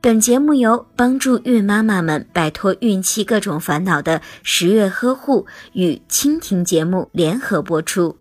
本节目由帮助孕妈妈们摆脱孕期各种烦恼的十月呵护与蜻蜓节目联合播出。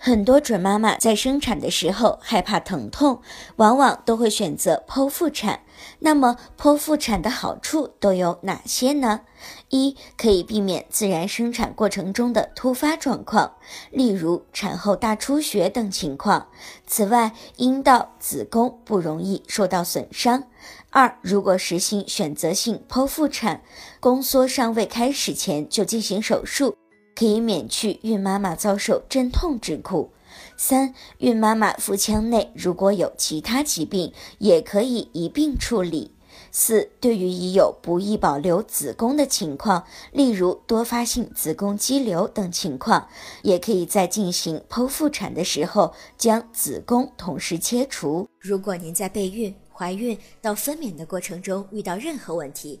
很多准妈妈在生产的时候害怕疼痛，往往都会选择剖腹产。那么，剖腹产的好处都有哪些呢？一、可以避免自然生产过程中的突发状况，例如产后大出血等情况。此外，阴道、子宫不容易受到损伤。二、如果实行选择性剖腹产，宫缩尚未开始前就进行手术。可以免去孕妈妈遭受阵痛之苦。三、孕妈妈腹腔内如果有其他疾病，也可以一并处理。四、对于已有不易保留子宫的情况，例如多发性子宫肌瘤等情况，也可以在进行剖腹产的时候将子宫同时切除。如果您在备孕、怀孕到分娩的过程中遇到任何问题，